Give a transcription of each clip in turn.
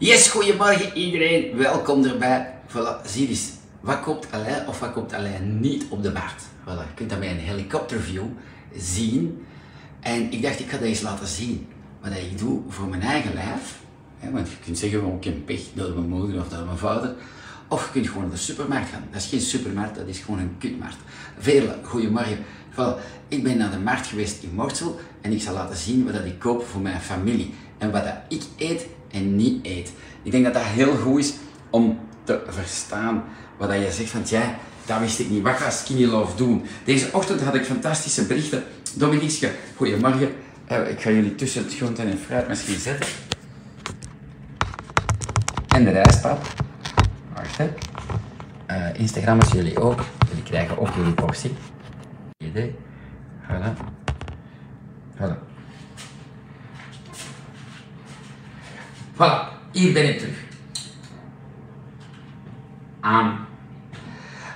Yes, goedemorgen iedereen, welkom erbij. Voilà, zie eens, wat koopt Alain of wat koopt Alain niet op de markt? Voilà, je kunt dat met een helikopterview zien. En ik dacht, ik ga dat eens laten zien. Wat ik doe voor mijn eigen lijf. Want je kunt zeggen, ik heb pech door mijn moeder of door mijn vader. Of je kunt gewoon naar de supermarkt gaan. Dat is geen supermarkt, dat is gewoon een kutmarkt. Veerle, goedemorgen. Voilà, ik ben naar de markt geweest in Mortsel en ik zal laten zien wat ik koop voor mijn familie. En wat ik eet en niet eet. Ik denk dat dat heel goed is om te verstaan wat je zegt van, ja, dat wist ik niet. Wat gaat Skinny Love doen? Deze ochtend had ik fantastische berichten. Dominique, goedemorgen. Uh, ik ga jullie tussen het groente en fruit misschien zetten. En de rijstpap. Wacht hè. Uh, Instagrammers jullie ook. Jullie krijgen ook jullie portie. Idee. Voilà. Voilà. Voilà, hier ben ik terug. Aan.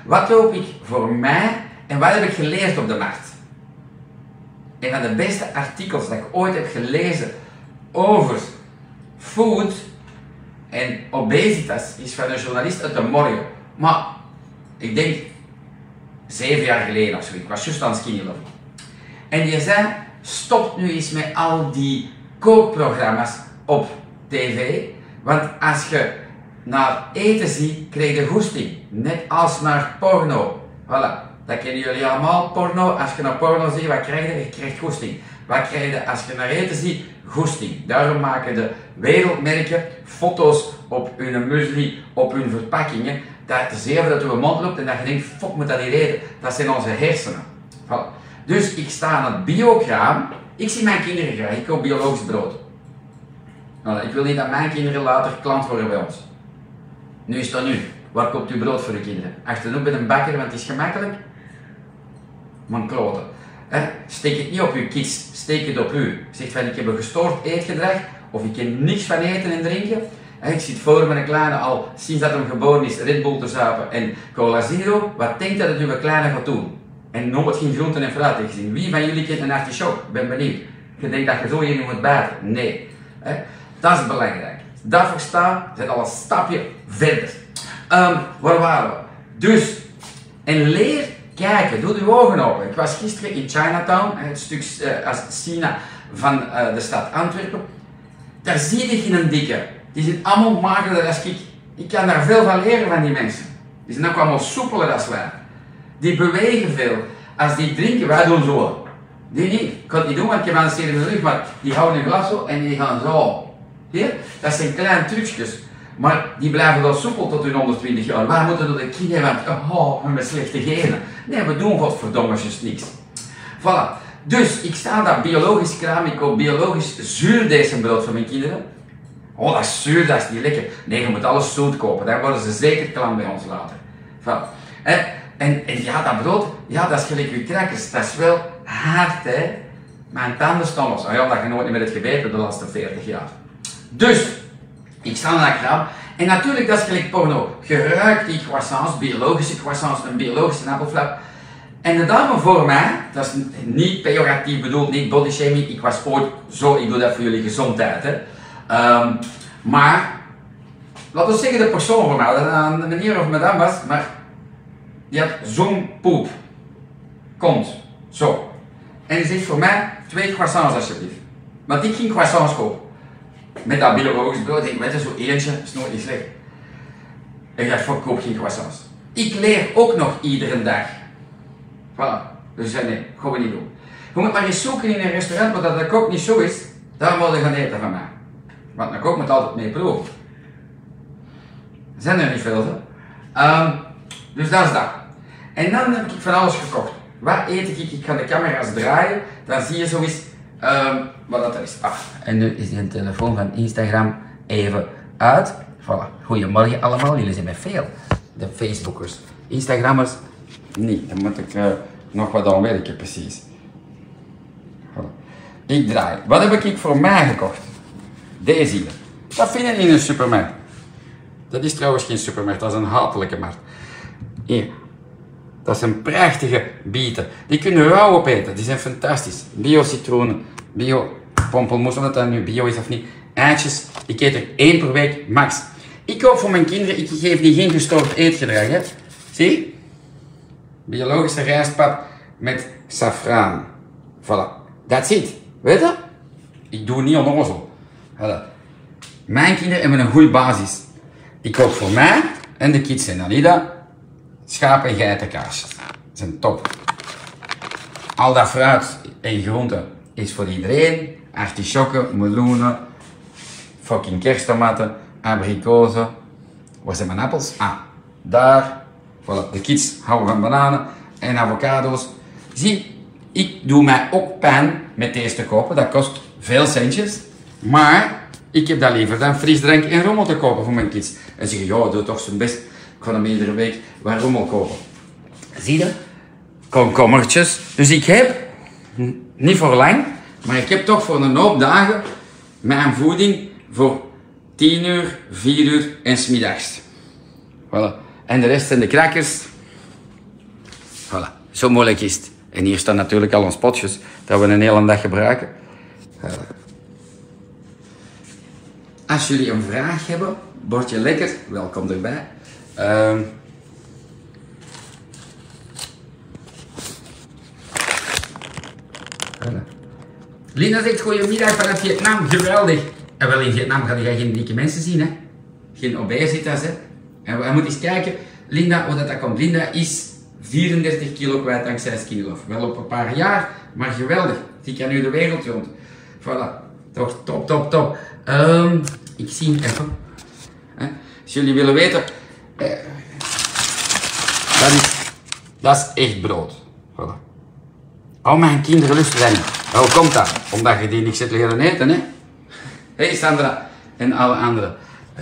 Wat loop ik voor mij en wat heb ik geleerd op de markt? Een van de beste artikels dat ik ooit heb gelezen over food en obesitas is van een journalist uit de morgen. Maar ik denk zeven jaar geleden of zo. Ik was juist aan het En die zei, stop nu eens met al die kookprogramma's op tv. Want als je naar eten ziet, krijg je goesting. Net als naar porno. Voilà. Dat kennen jullie allemaal, porno. Als je naar porno ziet, wat krijg je? Je krijgt goesting. Wat krijg je als je naar eten ziet? Goesting. Daarom maken de wereldmerken foto's op hun muesli, op hun verpakkingen. Dat de zeven dat door je mond loopt en dat je denkt, fuck, moet dat niet eten. Dat zijn onze hersenen. Voilà. Dus ik sta aan het biokraam. Ik zie mijn kinderen graag. Ik koop biologisch brood. Nou, ik wil niet dat mijn kinderen later klant worden bij ons. Nu is dat nu. Waar koopt u brood voor de kinderen? Achterop bij een bakker, want het is gemakkelijk. Man kloten. Steek het niet op uw kids, steek het op u. Zegt van ik heb een gestoord eetgedrag of ik heb niks van eten en drinken. Ik zit voor mijn kleine al sinds dat hem geboren is Red Bull te en Cola Zero. Wat denkt dat het uw kleine gaat doen? En nooit geen groenten en fruit gezien. Wie van jullie kent een artichok? Ben benieuwd. Je denkt dat je zo in moet bijten? Nee. Dat is belangrijk. Dat verstaan, zet al een stapje verder. Um, waar waren we? Dus, en leer kijken, doe je ogen open. Ik was gisteren in Chinatown, het stuk uh, als China van uh, de stad Antwerpen. Daar zie je geen dikke. Die zijn allemaal magerder als ik. Ik kan daar veel van leren van die mensen. Die zijn ook allemaal soepeler als wij. Die bewegen veel. Als die drinken, wij doen zo. Die. Ik kan het niet doen, want ik heb in de rug, maar die houden een glas zo en die gaan zo. Dat zijn kleine trucjes. Maar die blijven wel soepel tot hun 120 jaar. Waar moeten we de kinderen, want oh, met slechte genen. Nee, we doen godverdomme juist niks. Voilà. Dus ik sta daar biologisch kraam, ik koop biologisch zuurdesembrood voor mijn kinderen. Oh, dat is zuur, dat is niet lekker. Nee, je moet alles zoet kopen, dan worden ze zeker klant bij ons later. Voilà. En, en, en, ja, dat brood, ja, dat is gelijk uw crackers. Dat is wel hard, hè. Mijn tanden staan. Oh ja, dat je nooit meer het gebeten de laatste 40 jaar. Dus, ik sta naar raam. En natuurlijk, dat is gelijk porno. Je die croissants, biologische croissants, een biologische appelflap. En de dame voor mij, dat is niet pejoratief bedoeld, niet body shaming. Ik was ooit zo, ik doe dat voor jullie gezondheid. Hè. Um, maar, laten we zeggen de persoon voor mij, de meneer of madame was, maar die had zo'n poep. Komt, zo. En die zegt voor mij, twee croissants alsjeblieft. Want ik ging croissants kopen met dat biologisch brood, ik weet zo eentje, is nooit niet slecht. En je verkoop geen croissants. Ik leer ook nog iedere dag. Voilà. Dus nee, gaan we niet doen. Je moet maar eens zoeken in een restaurant, maar dat de kok niet zo is, daar moet je gaan eten van mij. Want de kok moet altijd mee proeven. Zijn er niet veel, hè? Um, dus dat is dat. En dan heb ik van alles gekocht. Wat eet ik? Ik ga de camera's draaien, dan zie je zo eens Um, wat dat er is. Ah, en nu is die telefoon van Instagram even uit. Voilà. Goedemorgen allemaal, jullie zijn met veel. De Facebookers. Instagrammers, niet. Dan moet ik uh, nog wat aan werken, precies. Voilà. Ik draai. Wat heb ik voor mij gekocht? Deze hier. Dat vind je in een supermarkt. Dat is trouwens geen supermarkt, dat is een hatelijke markt. Hier. Dat zijn prachtige bieten. Die kunnen we rauw opeten. Die zijn fantastisch. Bio citroenen bio pompelmoes, of dat nu bio is of niet. eitjes. Ik eet er één per week, max. Ik koop voor mijn kinderen, ik geef die geen gestoord eetgedrag. Hè. Zie? Biologische rijstpap met safraan. Voilà. That's it. Weet je? Ik doe niet onnozel. Voilà. Mijn kinderen hebben een goede basis. Ik koop voor mij en de kids en Alida schapen en geitenkaasjes. Dat zijn top. Al dat fruit en groenten is voor iedereen. Artisjokken, meloenen, fucking kersttomaten, abrikozen. Waar zijn mijn appels? Ah, daar. Voilà. De kids houden van bananen en avocado's. Zie, ik doe mij ook pijn met deze te kopen. Dat kost veel centjes. Maar ik heb dat liever dan frisdrank en rommel te kopen voor mijn kids. En zeggen, ja, doe toch zijn best. Ga hem iedere week waar rommel kopen. Zie je? Komkommertjes. Dus ik heb, niet voor lang, maar ik heb toch voor een hoop dagen mijn voeding voor 10 uur, 4 uur en smiddags. Voilà. En de rest zijn de crackers. Voilà. Zo moeilijk is het. En hier staan natuurlijk al ons potjes dat we een hele dag gebruiken. Als jullie een vraag hebben, bordje lekker, welkom erbij. Ehm voilà. Lina zegt goedemiddag vanuit Vietnam, geweldig. En wel in Vietnam ga je geen dikke mensen zien, hè? Geen obesitas, hè? En we moeten eens kijken, Linda, hoe dat, dat komt. Linda is 34 kilo kwijt dankzij Skinny Love. Wel op een paar jaar, maar geweldig. Die kan nu de wereld rond. Voilà. Toch top, top, top. Ehm, ik zie hem even. Als jullie willen weten, dat, is, dat is echt brood. Voilà. Al mijn kinderen lusten niet. Hoe komt dat? Omdat je die niks hebt leren eten, hè? Hé hey Sandra en alle anderen.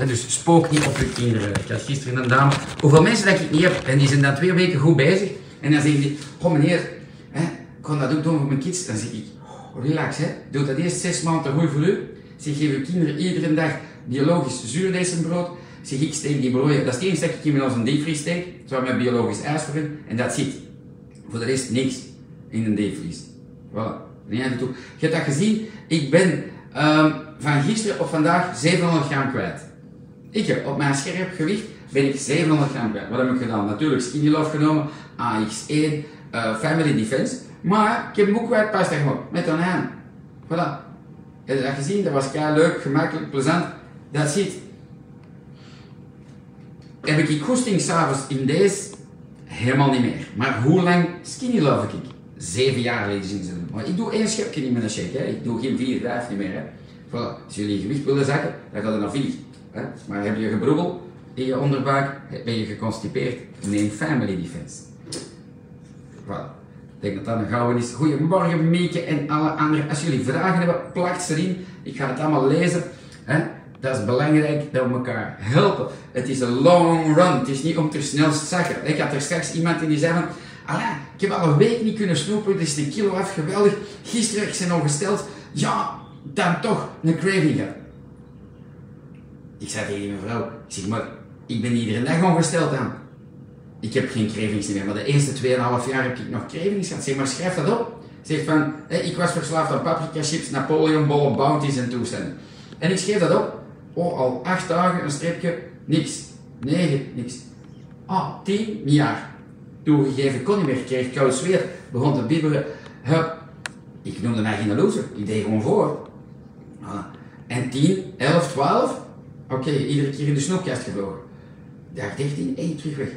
Dus spook niet op je kinderen. Ik had gisteren een dame. Hoeveel mensen dat ik niet heb, en die zijn dan twee weken goed bezig. En dan zeggen die, goh meneer, hè, ik kan dat ook doen voor mijn kids. Dan zeg ik, oh, relax hè, doe dat eerst zes maanden goed voor u. Geef uw kinderen iedere dag biologisch zuurdesembrood. Zeg, ik steek die brood, dat is het enige dat ik in een diepvries steek. Zo met biologisch ijs voor en dat zit. Voor de rest niks in een diepvries. Voilà. Je hebt dat gezien, ik ben um, van gisteren op vandaag 700 gram kwijt. Ik op mijn scherp gewicht ben ik 700 gram kwijt. Wat heb ik gedaan? Natuurlijk Skinny Love genomen, AX1, uh, Family Defense. Maar ik heb hem ook kwijt pas gewoon, met een hand. Voilà. Heb je dat gezien? Dat was kei leuk, gemakkelijk, plezant. Dat zit. Heb ik goesting s'avonds in deze? Helemaal niet meer. Maar hoe lang Skinny Love ik? Zeven jaar ladies en gentlemen. Ik doe één schepje met een shake. Hè. Ik doe geen vier, vijf niet meer. Hè. Voilà. Als jullie gewicht willen zakken, dan gaat het naar vier. Hè? Maar heb je gebroebel in je onderbuik, ben je geconstipeerd, neem Family Defense. Voilà. Ik denk dat dat een gouden is. Goedemorgen Mieke en alle anderen. Als jullie vragen hebben, plakt ze erin. Ik ga het allemaal lezen. Hè? Dat is belangrijk dat we elkaar helpen. Het is een long run. Het is niet om te snel zakken. Ik had er straks iemand in die zei van... Alain, ik heb al een week niet kunnen snoepen, dus de kilo af, geweldig. Gisteren, ik zijn ongesteld. Ja, dan toch een craving. Ik zei tegen mijn vrouw, ik zeg maar, ik ben iedere dag ongesteld aan. Ik heb geen cravings meer, maar de eerste 2,5 jaar heb ik nog cravings gehad. Zeg maar, schrijf dat op. Zeg van, ik was verslaafd aan paprika chips, Napoleon bollen, bounties en toestanden. En ik schreef dat op. Oh, al 8 dagen, een streepje, niks. 9, niks. Ah, 10, jaar. Toegegeven kon niet meer, kreeg koud zweer, begon te bibberen. Hup. Ik noemde mij geen loser, ik deed gewoon voor. En 10, 11, 12, Oké, iedere keer in de snoepkast gevlogen. Dag 13, één terug weg.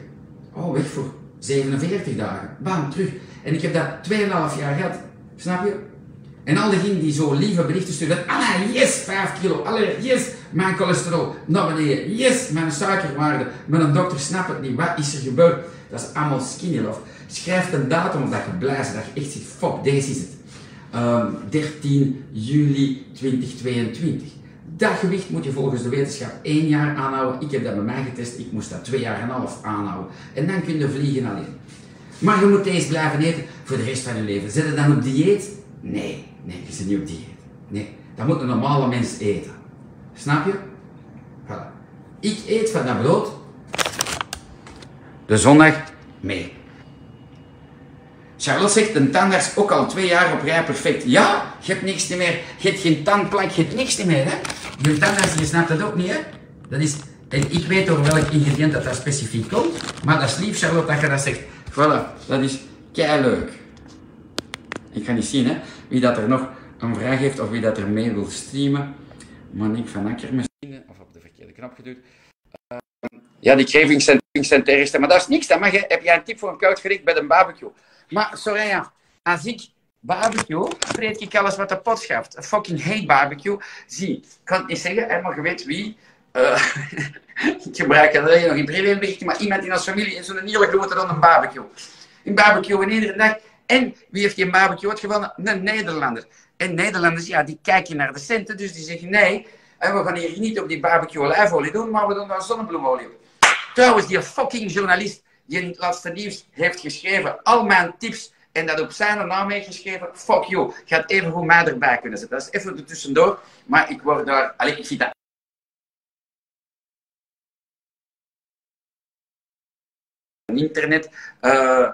Oh, weg voor 47 dagen. Bam, terug. En ik heb dat 2,5 jaar gehad. Snap je? En al diegenen die zo lieve berichten sturen, ah yes, 5 kilo, allee, yes, mijn cholesterol naar beneden, yes, mijn suikerwaarde, mijn dokter snapt het niet, wat is er gebeurd? Dat is allemaal skinny love. Schrijf een datum dat je blij bent, dat je echt ziet, fuck, deze is het. Um, ehm, 13 juli 2022. Dat gewicht moet je volgens de wetenschap één jaar aanhouden. Ik heb dat bij mij getest, ik moest dat twee jaar en een half aanhouden. En dan kun je vliegen alleen. Maar je moet deze blijven eten voor de rest van je leven. Zit je dan op dieet? Nee, nee, je zit niet op dieet. Nee, dat moet een normale mens eten. Snap je? Voilà. Ik eet van dat brood de zondag mee. Charlotte zegt, een tandarts ook al twee jaar op rij perfect. Ja, je hebt niks meer. Je hebt geen tandplak, je hebt niks meer. Hè? je tandarts je snapt dat ook niet, hè? Dat is, en ik weet door welk ingrediënt dat, dat specifiek komt, maar dat is lief, Charlotte, dat je dat zegt. Voilà, dat is kei leuk. Ik ga niet zien, hè, wie dat er nog een vraag heeft of wie dat er mee wil streamen. Monique van Akker misschien, of op de verkeerde knop geduwd. Uh, ja, die cravings zijn, zijn maar dat is niks. Dat mag je. Heb jij een tip voor een koud gericht bij een barbecue? Maar, sorry, ja, als ik barbecue, vreet ik alles wat de pot schaft. Fucking hate barbecue. Zie, ik kan niet zeggen, maar je weet wie. Uh, ik gebruik alleen nog in privéberichten, maar iemand in ons familie is zo'n hele grote dan een barbecue. Een barbecue iedere dag. En wie heeft die barbecue uitgevonden? Een Nederlander. En Nederlanders, ja, die kijken naar de centen, dus die zeggen nee, en we gaan hier niet op die barbecue olijfolie doen, maar we doen daar zonnebloemolie op. Trouwens, die fucking journalist die in het laatste nieuws heeft geschreven, al mijn tips en dat op zijn naam heeft geschreven, fuck you, gaat even goed mij erbij kunnen zetten. Dat is even er tussendoor, maar ik word daar, allez, ik vind dat internet, uh,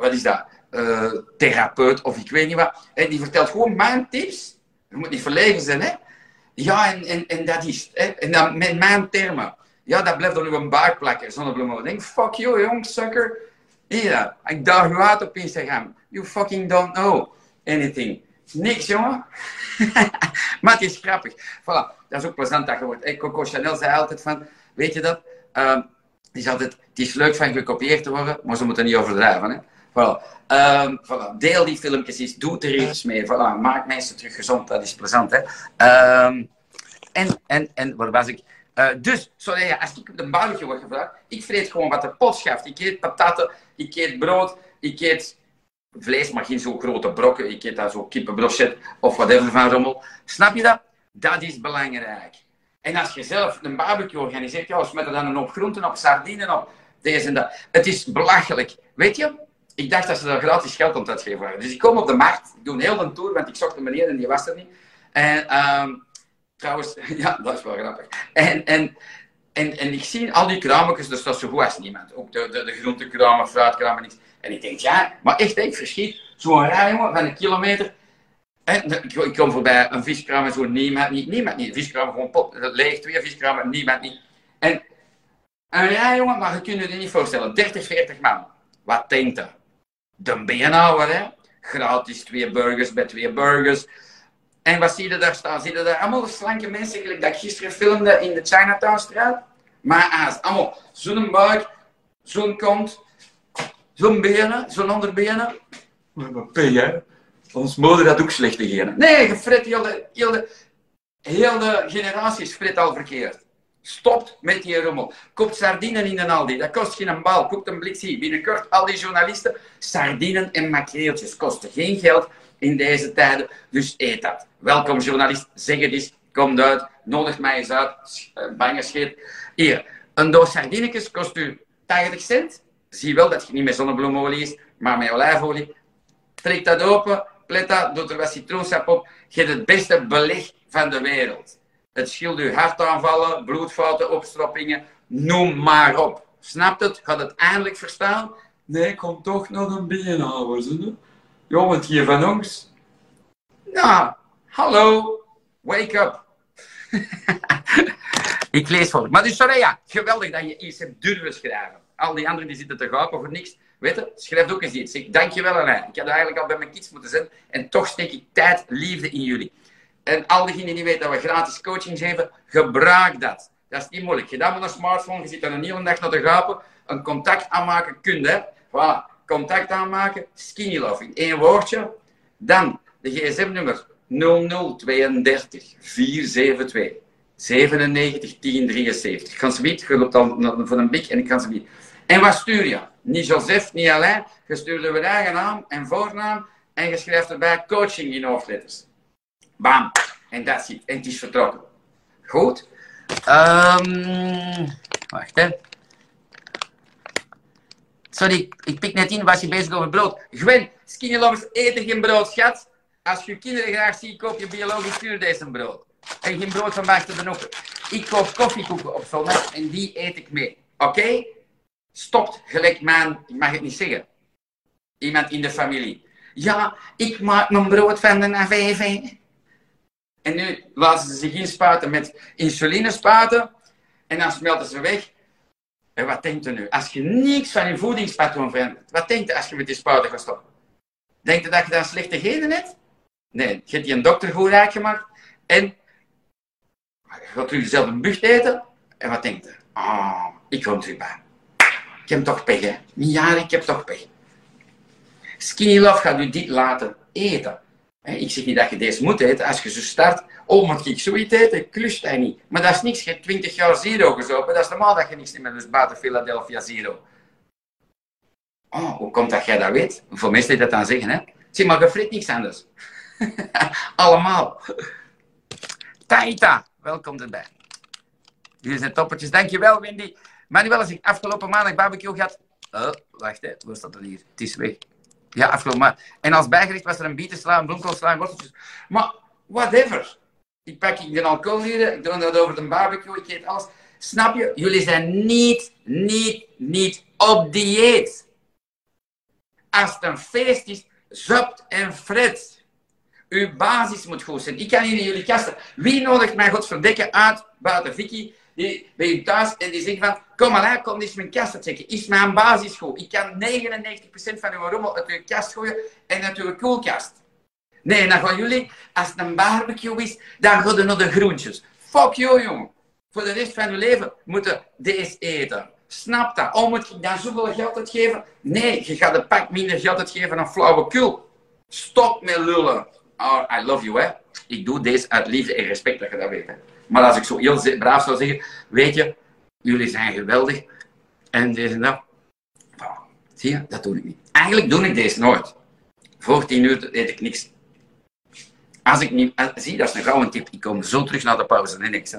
wat is dat? Uh, therapeut of ik weet niet wat. En die vertelt gewoon mijn tips. Je moet niet verlegen zijn, hè? Ja, en, en, en dat is hè? En dan met mijn termen. Ja, dat blijft dan nu een buik plakken, zonnebloemen. Ik denk, fuck you, jong sucker. Ja, ik daag u uit op Instagram. You fucking don't know anything. Niks, jongen. maar het is grappig. Voilà, dat is ook plezant dat. Hey, Coco Chanel zei altijd van, weet je dat? Uh, die is altijd, het is leuk van gekopieerd te worden, maar ze moeten niet overdrijven. Hè? Voilà. Um, voilà. Deel die filmpjes eens, doe er iets mee. Voilà. Maak mensen terug gezond, dat is plezant. Hè? Um, en, en, en, waar was ik? Uh, dus, sorry, als ik op de barbecue word gevraagd, ik vreet gewoon wat de pot schaft. Ik eet pataten, ik eet brood, ik eet vlees, maar geen zo grote brokken. Ik eet daar zo kippenbrochet of whatever van rommel. Snap je dat? Dat is belangrijk. En als je zelf een barbecue organiseert, ja, smet er dan een op groenten op, sardinen op, deze en dat. Het is belachelijk. Weet je, ik dacht dat ze daar gratis geld om uitgeven waren. Dus ik kom op de markt, ik doe een hele tour, want ik zocht de meneer en die was er niet. En um, trouwens, ja, dat is wel grappig. En, en, en, en ik zie al die krametjes, dus dat is zo goed als niemand. Ook de, de, de groentekramen, fruitkramen, niks. En ik denk, ja, maar echt, ik verschiet. Zo'n rij, jongen, van een kilometer. En ik kom voorbij een viskraam en zo, niemand niet, niemand niet. Viskraam gewoon pot, leeg, twee viskramen, niemand niet. En een rij, jongen, maar je kunt je niet voorstellen. 30, 40 man. Wat denkt er? De beenhouwer, hè? Gratis twee burgers bij twee burgers. En wat zie je daar staan? Zie je daar allemaal slanke mensen, gelijk dat ik gisteren filmde in de Chinatown-straat? Maar als allemaal zo'n buik, zo'n kont, zo'n benen, zo'n onderbenen. Maar wat ben jij? Ons moeder had ook slechte genen. Nee, je fret heel de, heel de, heel de generaties fret al verkeerd. Stopt met die rommel. Koop sardinen in een Aldi. Dat kost geen bal. Koop een blikje. Binnenkort al die journalisten. Sardinen en makreeltjes kosten geen geld in deze tijden. Dus eet dat. Welkom journalist. Zeg het eens. Kom uit. Nodig mij eens uit. Bange scheet. Hier. Een doos sardinetjes kost u 80 cent. Zie wel dat je niet met zonnebloemolie is, maar met olijfolie. Trek dat open. Plet dat. Doe er wat citroensap op. Je het beste beleg van de wereld. Het scheelt u hartaanvallen, bloedfouten, opstroppingen, noem maar op. Snapt het? Gaat het eindelijk verstaan? Nee, kom toch naar een beenhouwer, hè? Jongen, hier van ons. Ja, hallo, wake up. ik lees voor. Maar dus, sorry, ja, geweldig dat je iets hebt durven schrijven. Al die anderen die zitten te gapen voor niks. Weet je, schrijf ook eens iets. Zeg, dankjewel Alain. Ik had eigenlijk al bij mijn kids moeten zijn. En toch steek ik tijd, liefde in jullie. En al diegenen die weten dat we gratis coaching geven, gebruik dat. Dat is niet moeilijk. Je dat met een smartphone, je zit dan een hele dag naar de gapen, een contact aanmaken kun je. Voilà, contact aanmaken, skinny love in één woordje. Dan de gsm-nummer 0032 472 97 1073. Ik ga ze bieden, je loopt dan voor een blik en ik kan ze bieden. En wat stuur je? Niet Joseph, niet Alain. Je stuurt je eigen naam en voornaam en je schrijft erbij coaching in hoofdletters. Bam. En dat zit. En het is vertrokken. Goed. Um, wacht hè. Sorry, ik pik net in, was je bezig over brood. Gwen, skinny lovers eten geen brood, schat. Als je kinderen graag ziet, koop je biologisch puur deze brood. En geen brood van Maarten de Noeken. Ik koop koffiekoeken op zondag en die eet ik mee. Oké? Stopt gelijk man, ik mag het niet zeggen. Iemand in de familie. Ja, ik maak mijn brood van de AVV. En nu laten ze zich inspuiten met insulinespuiten. En dan smelten ze weg. En wat denkt u nu? Als je niks van je voedingspatroon verandert, wat denkt u als je met die spuiten gaat stoppen? Denkt u dat je dan slechte genen hebt? Nee, je hebt die een dokter goed gemaakt. En je gaat terug zelf een bucht eten. En wat denkt u? Ah, ik kom terug bij. Ik heb toch pech, hè? Ja, ik heb toch pech. Skinny Love gaat u dit laten eten. Ik zeg niet dat je deze moet eten. Als je zo start, oh, moet ik zoiets eten? Klust hij niet. Maar dat is niks. Je hebt 20 jaar zero gezopen. Dat is normaal dat je niks meer dus buiten Philadelphia zero. Oh, hoe komt dat jij dat weet? Voor mij dat dan zeggen, hè? Zie, maar je frit niks anders. Allemaal. Taita, welkom erbij. Jullie zijn toppertjes. Dankjewel, Wendy. Manuel, als ik afgelopen maandag barbecue gehad... Oh, wacht, hè. Waar staat er hier? Het is weg. Ja, afgelopen. En als bijgericht was er een bietensla, een bloemkoolsla en worteltjes. Maar, whatever. Ik pak de alcohol hier, ik doe dat over de barbecue, ik eet alles. Snap je? Jullie zijn niet, niet, niet op dieet. Als het een feest is, zupt en fret. Uw basis moet goed zijn. Ik kan hier in jullie kasten. Wie nodigt mij godverdekken uit, buiten Vicky, die bij je thuis en die zegt van, kom maar kom eens mijn kast checken. Is mijn basis goed? Ik kan 99% van uw rommel uit uw kast gooien en uit uw koelkast. Nee, dan gaan jullie, als het een barbecue is, dan gaan we naar de groentjes. Fuck you, jongen. Voor de rest van je leven moeten deze eten. Snap dat? Oh, moet ik dan zoveel geld uitgeven? Nee, je gaat een pak minder geld uitgeven aan flauwekul. Stop met lullen. Oh, I love you, hè. Ik doe deze uit liefde en respect, dat je dat weet. Hè. Maar als ik zo heel braaf zou zeggen, weet je, jullie zijn geweldig. En deze dag, zie je, dat doe ik niet. Eigenlijk doe ik deze nooit. Voor tien uur eet ik niks. Als ik niet, zie, dat is een gouden tip. Ik kom zo terug naar de pauze en niks.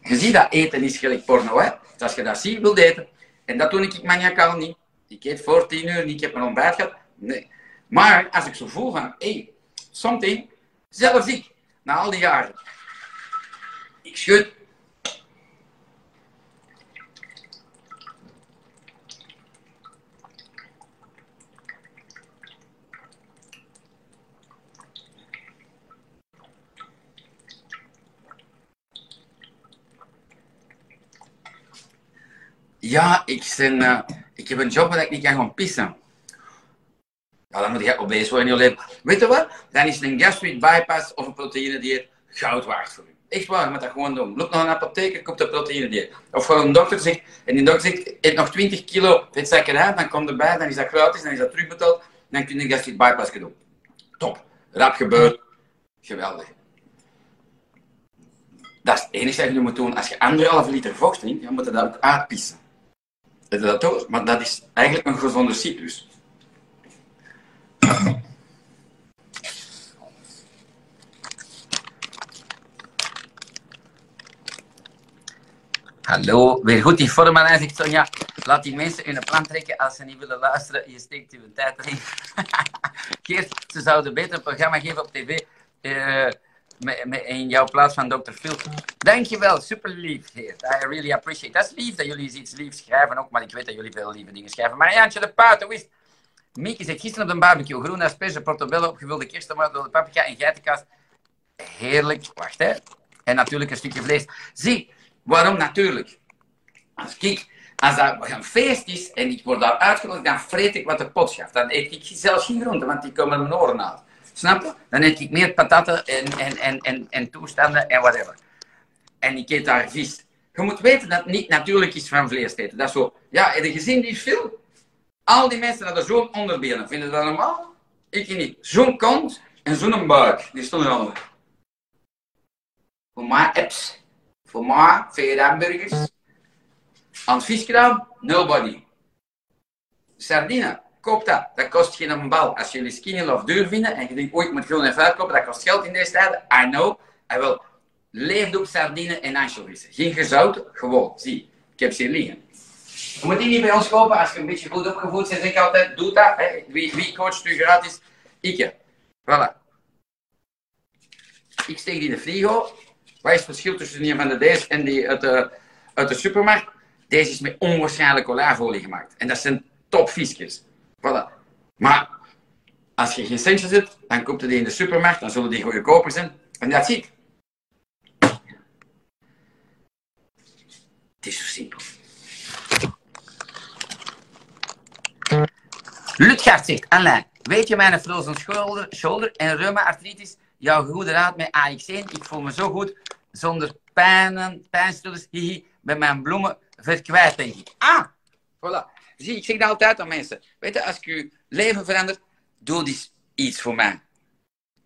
Je ziet dat eten is gelijk porno, hè. Dus als je dat ziet, wil eten. En dat doe ik maniacaal niet. Ik eet voor tien uur niet, ik heb mijn ontbijt gehad. Nee. Maar als ik zo voel van, something, zelfs ik, na al die jaren. Ik schud. Ja, ik, ben, uh, ik heb een job waar ik niet kan gaan pissen. Ja, dan moet je obese worden in je leven. Weet je wat? Dan is een gastric bypass of een proteïne dieet goud waard voor u. Echt waar, je moet dat gewoon doen. Loop naar een apotheker, koop de proteïne dieet. Of gewoon een dokter zegt, en die dokter zegt, eet nog 20 kilo vetzakkerij, dan komt erbij, dan is dat gratis, dan is dat terugbetaald, dan kun je een gastric bypass doen. Top. Rap gebeurt. Geweldig. Dat is het enige wat je moet doen. Als je anderhalve liter vocht drinkt, dan moet je dat ook uitpissen. Dat, dat, maar dat is eigenlijk een gezonde cyclus. Hallo, weer goed in vorm. Zegt Sonja, laat die mensen hun plan trekken als ze niet willen luisteren. Je steekt uw tijd erin. Geert, ze zouden beter een programma geven op tv uh, in jouw plaats van Dr. Phil. Dankjewel, super lief. I really appreciate Dat is lief dat jullie iets liefs schrijven ook, maar ik weet dat jullie veel lieve dingen schrijven. Maar Jantje de Puit, hoe is Mieke zegt gisteren op de barbecue groene asperge, portobello, opgevulde de paprika en geitenkaas. Heerlijk. Wacht, hè. En natuurlijk een stukje vlees. Zie, waarom natuurlijk? Als ik, als dat een feest is en ik word daar uitgenodigd, dan vreet ik wat de pot schaft. Dan eet ik zelfs geen groenten, want die komen mijn oren uit. Snap je? Dan eet ik meer patatten en, en, en, en, en toestanden en whatever. En ik eet daar vis. Je moet weten dat het niet natuurlijk is van vlees eten. Dat is zo, ja, heb je gezien die film? Al die mensen hadden zo'n onderbenen. Vinden dat normaal? Ik niet. Zo'n kont en zo'n buik. Die stonden onder. Voor mij apps. Voor mij hamburgers. Aan het viskraam, nobody. Sardine, koop dat. Dat kost geen bal. Als jullie skinny love duur vinden en je denkt, ooit moet groen en fruit kopen, dat kost geld in deze tijden. I know. En wel, leef op sardine en anchovies. Geen gezouten, gewoon. Zie, ik heb ze hier liggen. Je moet die niet bij ons kopen als je een beetje goed opgevoed bent. Zeg ik altijd, doe dat. Wie, wie coacht u gratis? Ik. Voilà. Ik steek die in de frigo. Wat is het verschil tussen die van de deze en die uit de, uit de supermarkt? Deze is met onwaarschijnlijke olijfolie gemaakt. En dat zijn topvisjes. Voilà. Maar Als je geen centjes hebt, dan koopt je die in de supermarkt, dan zullen die goedkoper zijn. En dat zie ik. Het is zo simpel. Lutgaard zegt, Alain, weet je mijn frozen shoulder, shoulder en reumaartritis jouw goede raad met AX1? Ik voel me zo goed, zonder pijnen, pijnstillers, hihi, met mijn bloemen verkwijt, ik. Ah, voilà. Zie, ik zeg dat altijd aan mensen. Weet je, als je je leven verandert, doe iets voor mij.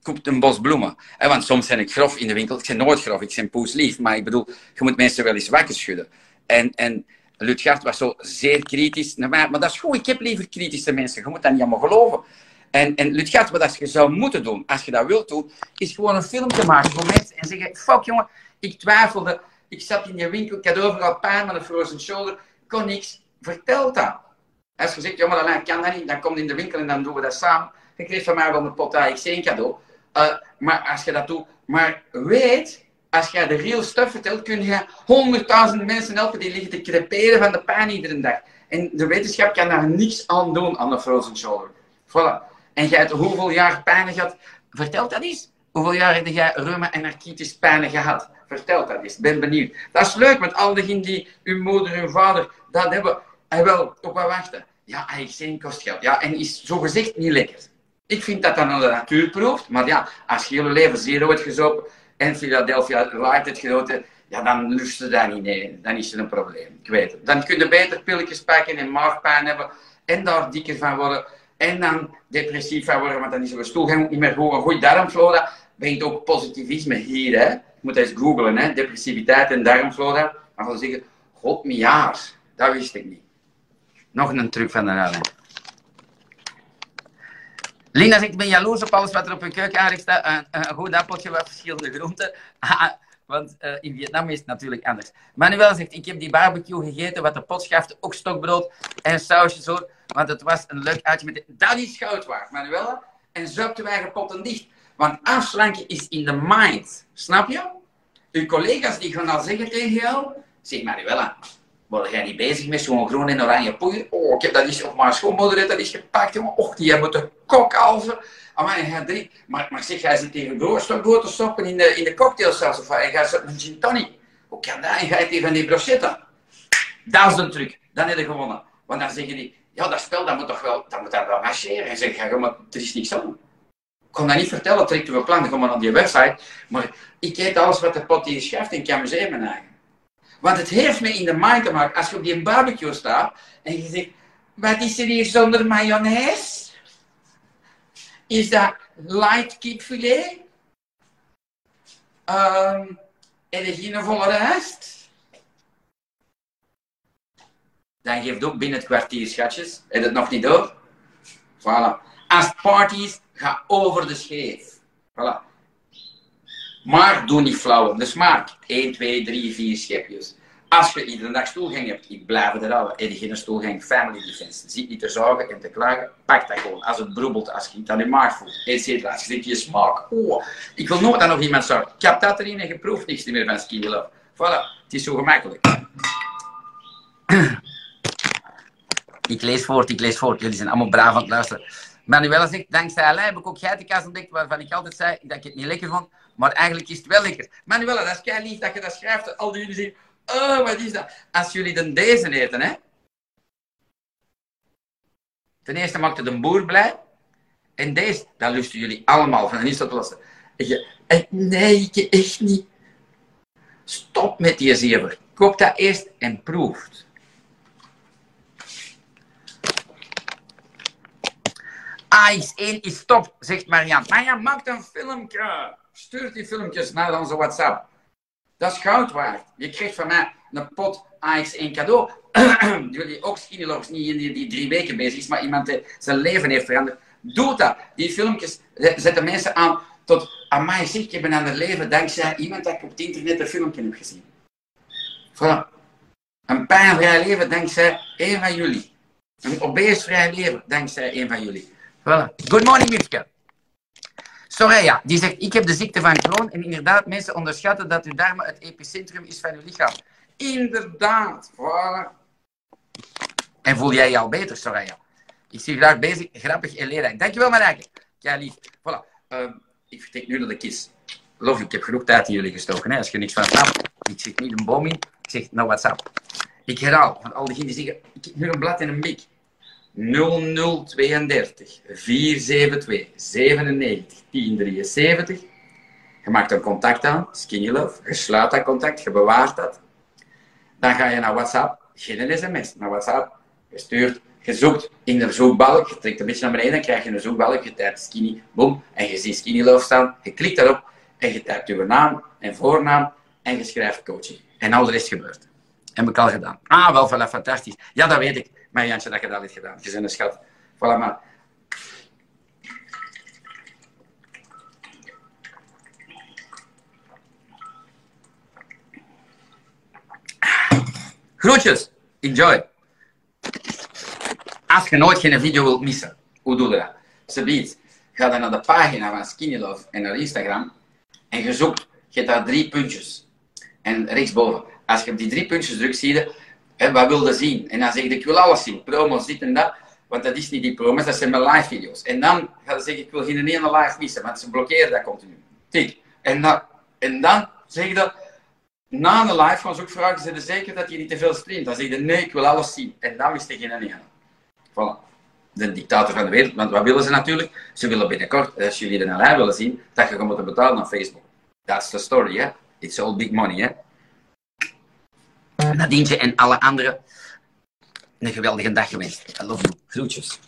Koop een bos bloemen. want soms ben ik grof in de winkel. Ik ben nooit grof, ik ben poeslief. Maar ik bedoel, je moet mensen wel eens wakker schudden. En, en Lutgard was zo zeer kritisch naar mij. Maar dat is goed, ik heb liever kritische mensen. Je moet dat niet allemaal geloven. En, en Lutgard, wat je zou moeten doen, als je dat wilt doen, is gewoon een filmpje maken voor mensen en zeggen, fuck jongen, ik twijfelde, ik zat in je winkel, ik had overal pijn met een frozen shoulder, kon niks. Vertel dat. Als je zegt, maar dat kan dat niet, dan kom je in de winkel en dan doen we dat samen. Je krijgt van mij wel een pot AX1 cadeau. Uh, maar als je dat doet, maar weet, als jij de real stuff vertelt, kun je honderdduizend mensen helpen die liggen te creperen van de pijn iedere dag. En de wetenschap kan daar niets aan doen aan de frozen shoulder. Voilà. En jij hebt hoeveel jaar pijn gehad? Vertel dat eens. Hoeveel jaar heb jij reuma en artritis pijn gehad? Vertel dat eens. Ben benieuwd. Dat is leuk, met al diegenen die uw moeder en vader dat hebben. En wel, op wat wachten. Ja, eigenlijk kost geld. Ja, en is zogezegd niet lekker. Ik vind dat dan aan de. Maar ja, als je hele leven zero hebt gezopen en Philadelphia Light hebt genoten, ja, dan lust je dat niet. Nee, dan is er een probleem. Ik weet het. Dan kun je beter pilletjes pakken en maagpijn hebben en daar dikker van worden. En dan depressief van worden, want dan is er stoelgang niet meer goed. Een goede darmflora brengt ook positivisme hier. Hè. Je moet eens googlen, hè. depressiviteit en darmflora. Maar dan zeggen, god, jaar. Dat wist ik niet. Nog een truc van de Alain. Lina zegt, ik ben jaloers op alles wat er op een keuken staat. Een, een, goed appeltje, wat verschillende groenten. Want uh, in Vietnam is het natuurlijk anders. Manuel zegt, ik heb die barbecue gegeten, wat de pot schaft, ook stokbrood en sausjes hoor. Want het was een leuk uitje met... De... Dat is goud waard, Manuela. En zo hebben wij potten dicht. Want afslanken is in de mind. Snap je? Uw collega's die gaan al zeggen tegen jou, zeg Manuela, word jij niet bezig met zo'n groen en oranje poeier? Oh, ik heb dat op mijn schoonmoeder dat is gepakt, jongen. Och, die hebben de kokalven. Amai. Maar, maar zeg, jij zit tegen brood te stoppen in de, in de cocktailsaus of en jij zit een gin tonic. Hoe kan dat? En even die brochetta. Dat is een truc. Dan heb je gewonnen. Want dan zeggen die, ja, dat spel, dat moet toch wel, dat moet dat wel marcheren. En zeg, ja, maar er is niks aan. Ik kon dat niet vertellen, trekt we plan, dan kom maar die website. Maar ik eet alles wat de pot hier schrijft en kan me mijn eigen. Want het heeft me in de mind te maken, als je op die barbecue staat en je zegt, wat is er hier zonder mayonaise? Is dat light kipfilet? Um, en er geen volle rest? Dan geeft ook binnen het kwartier, schatjes. Heb het nog niet door? Voilà. Als parties, ga over de scheef. Voilà. Maar doe niet flauw de smaak. 1, 2, 3, 4 schepjes. Als je iedere dag stoelgang hebt, ik blijf er houden. Heb je geen stoelgang, family defense. Zit niet te zorgen en te klagen, pak dat gewoon. Als het broebelt, als je het aan je maag voelt, et. Als je je smaak, oh, ik wil nooit dat nog iemand zeggen. Ik heb dat erin en geproefd niks meer van Ski Love. Voilà, het is zo gemakkelijk. Ik lees voort, ik lees voort. Jullie zijn allemaal braaf aan het luisteren. Manuela zegt, dankzij Alain heb ik ook geitenkaas ontdekt, waarvan ik altijd zei dat ik het niet lekker vond. Maar eigenlijk is het wel lekker. Manuela, dat is kei lief dat je dat schrijft. Al die jullie zeggen, oh, wat is dat? Als jullie dan deze eten, hè. Ten eerste maakt het een boer blij. En deze, dat lusten jullie allemaal van. En is dat lastig. Nee, ik echt niet. Stop met die zever. Koop dat eerst en proeft. AX1 is top, zegt Marian. Marian, maak een filmpje. Stuur die filmpjes naar onze WhatsApp. Dat is goud waard. Je krijgt van mij een pot AX1 cadeau. Jullie ook skinnylogs, niet in die, drie weken bezig is, maar iemand die zijn leven heeft veranderd. Doe dat. Die filmpjes zetten mensen aan tot, amai zeg, ik ben aan het leven dankzij iemand dat ik op het internet een filmpje heb gezien. Voilà. Een pijnvrij leven dankzij een van jullie. Een obeesvrij leven dankzij een van jullie. Voilà. Good morning, Mifke. Soraya, die zegt, ik heb de ziekte van Crohn en inderdaad, mensen onderschatten dat uw darmen het epicentrum is van uw lichaam. Inderdaad, voilà. En voel jij je al beter, Soraya? Ik zie je graag bezig, grappig en leerrijk. Dankjewel, Marijke. Ja, lief. Voilà. Ehm, ik vertrek nu naar de kist. Love, ik heb genoeg tijd in jullie gestoken. Hè? Als je niks van snapt, ik zeg niet een boom in, ik zeg naar WhatsApp. Ik herhaal, van al diegenen die zeggen, ik heb nu een blad en een mik. 0032 472 97 1073. Je maakt een contact aan, Skinny Love. Je sluit dat contact, je bewaart dat. Dan ga je naar WhatsApp, geen sms, naar WhatsApp. Je stuurt, je zoekt in de zoekbalk, je trekt een beetje naar beneden, dan krijg je een zoekbalk, je typt Skinny, boom, en je ziet Skinny Love staan. Je klikt daarop en je typt je naam en voornaam en je schrijft coaching. En al de rest gebeurt. Heb ik al gedaan. Ah, wel, voilà, fantastisch. Ja, dat weet ik. Maar Jantje, dat je dat hebt gedaan. Je bent een schat. Voilà, maar... Groetjes. Enjoy. Als je nooit geen video wilt missen, hoe doe je dat? Subiet, ga dan naar de pagina van Skinny Love en naar Instagram en je zoekt, je hebt daar drie puntjes. En rechtsboven, als je op die drie puntjes drukt, zie je hè, wat wil je zien. En dan zeg je, ik wil alles zien, promos, dit en dat. Want dat is niet die promos, dat zijn mijn live video's. En dan ga je zeggen, ik wil geen ene live missen, want ze blokkeren dat continu. Tik. En dan, en dan zeg je dat, na een live van zoekvragen, zijn ze zeker dat je niet te veel streamt. Dan zeg je, nee, ik wil alles zien. En dan is er geen ene. Voilà. De dictator van de wereld. Want wat willen ze natuurlijk? Ze willen binnenkort, als jullie er naar willen zien, dat je moet betalen aan Facebook. That's the story, hè. It's all big money, hè. Nadientje en alle anderen een geweldige dag gewenst. Love. Groetjes.